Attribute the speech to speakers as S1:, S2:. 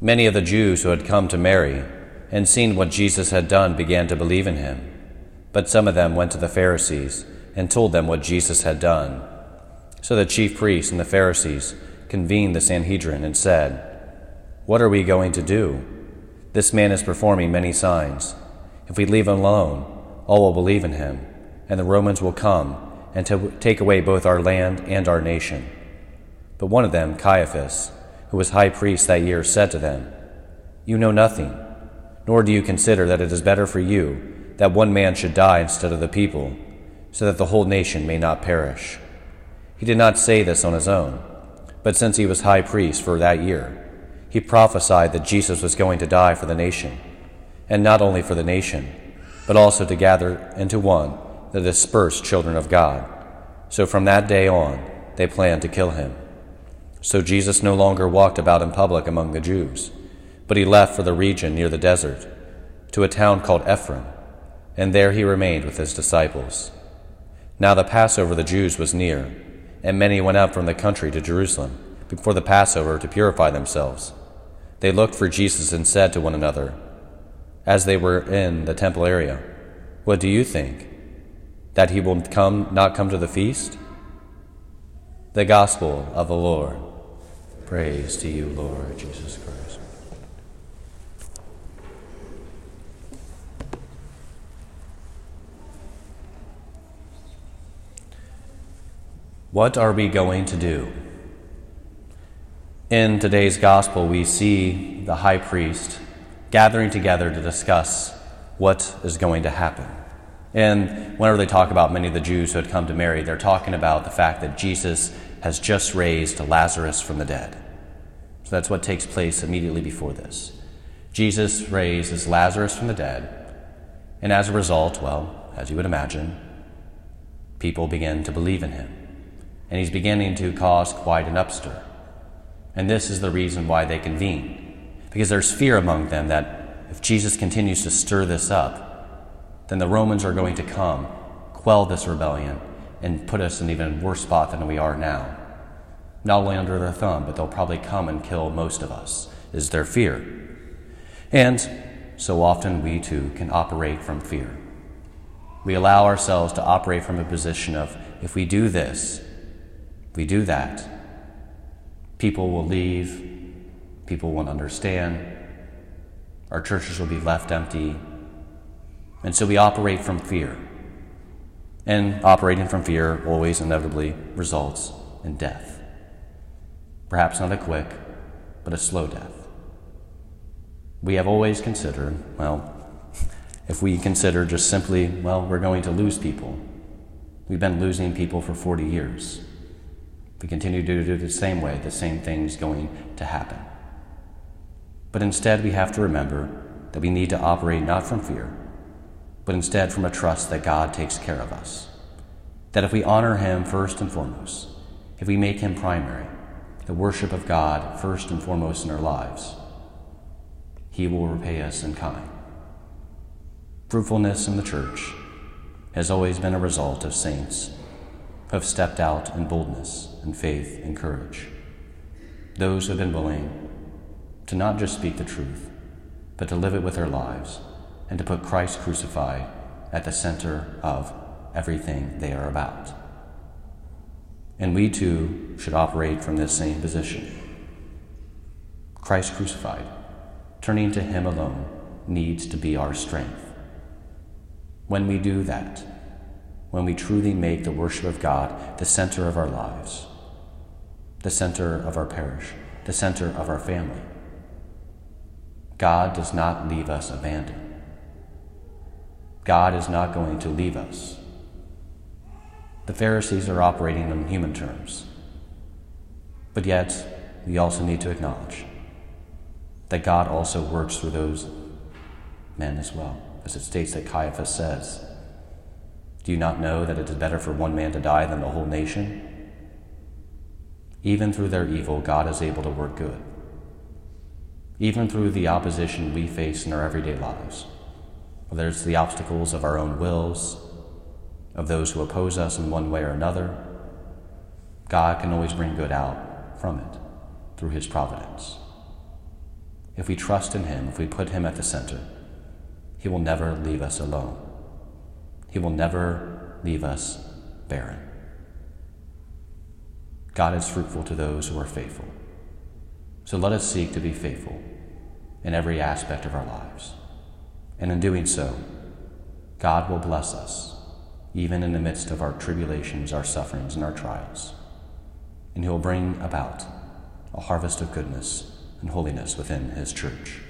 S1: Many of the Jews who had come to Mary and seen what Jesus had done began to believe in him. But some of them went to the Pharisees and told them what Jesus had done. So the chief priests and the Pharisees convened the Sanhedrin and said, What are we going to do? This man is performing many signs. If we leave him alone, all will believe in him, and the Romans will come and take away both our land and our nation. But one of them, Caiaphas, who was high priest that year, said to them, You know nothing, nor do you consider that it is better for you that one man should die instead of the people, so that the whole nation may not perish. He did not say this on his own, but since he was high priest for that year, he prophesied that Jesus was going to die for the nation, and not only for the nation, but also to gather into one the dispersed children of God. So from that day on, they planned to kill him. So Jesus no longer walked about in public among the Jews, but he left for the region near the desert, to a town called Ephraim, and there he remained with his disciples. Now the Passover of the Jews was near, and many went up from the country to Jerusalem before the Passover to purify themselves. They looked for Jesus and said to one another, as they were in the temple area, What do you think? That he will come not come to the feast? The Gospel of the Lord. Praise to you, Lord Jesus Christ. What are we going to do? In today's Gospel, we see the high priest gathering together to discuss what is going to happen. And whenever they talk about many of the Jews who had come to Mary, they're talking about the fact that Jesus has just raised Lazarus from the dead. So that's what takes place immediately before this. Jesus raises Lazarus from the dead, and as a result, well, as you would imagine, people begin to believe in him. And he's beginning to cause quite an upstir. And this is the reason why they convene, because there's fear among them that if Jesus continues to stir this up, then the Romans are going to come, quell this rebellion, and put us in an even worse spot than we are now. Not only under their thumb, but they'll probably come and kill most of us, is their fear. And so often we too can operate from fear. We allow ourselves to operate from a position of if we do this, we do that, people will leave, people won't understand, our churches will be left empty. And so we operate from fear. And operating from fear always inevitably results in death. Perhaps not a quick, but a slow death. We have always considered, well, if we consider just simply, well, we're going to lose people. We've been losing people for 40 years. If we continue to do it the same way, the same thing's going to happen. But instead, we have to remember that we need to operate not from fear, but instead from a trust that God takes care of us. That if we honor Him first and foremost, if we make Him primary, the worship of God first and foremost in our lives, He will repay us in kind. Fruitfulness in the church has always been a result of saints who have stepped out in boldness and faith and courage. Those who have been willing to not just speak the truth, but to live it with their lives and to put Christ crucified at the center of everything they are about. And we too should operate from this same position. Christ crucified, turning to Him alone, needs to be our strength. When we do that, when we truly make the worship of God the center of our lives, the center of our parish, the center of our family, God does not leave us abandoned. God is not going to leave us. The Pharisees are operating on human terms. But yet, we also need to acknowledge that God also works through those men as well, as it states that Caiaphas says. Do you not know that it is better for one man to die than the whole nation? Even through their evil, God is able to work good. Even through the opposition we face in our everyday lives whether it's the obstacles of our own wills, of those who oppose us in one way or another, God can always bring good out from it through His providence. if we trust in Him, if we put Him at the center, He will never leave us alone. He will never leave us barren. God is fruitful to those who are faithful. So let us seek to be faithful in every aspect of our lives. And in doing so, God will bless us, even in the midst of our tribulations, our sufferings, and our trials. And He will bring about a harvest of goodness and holiness within His church.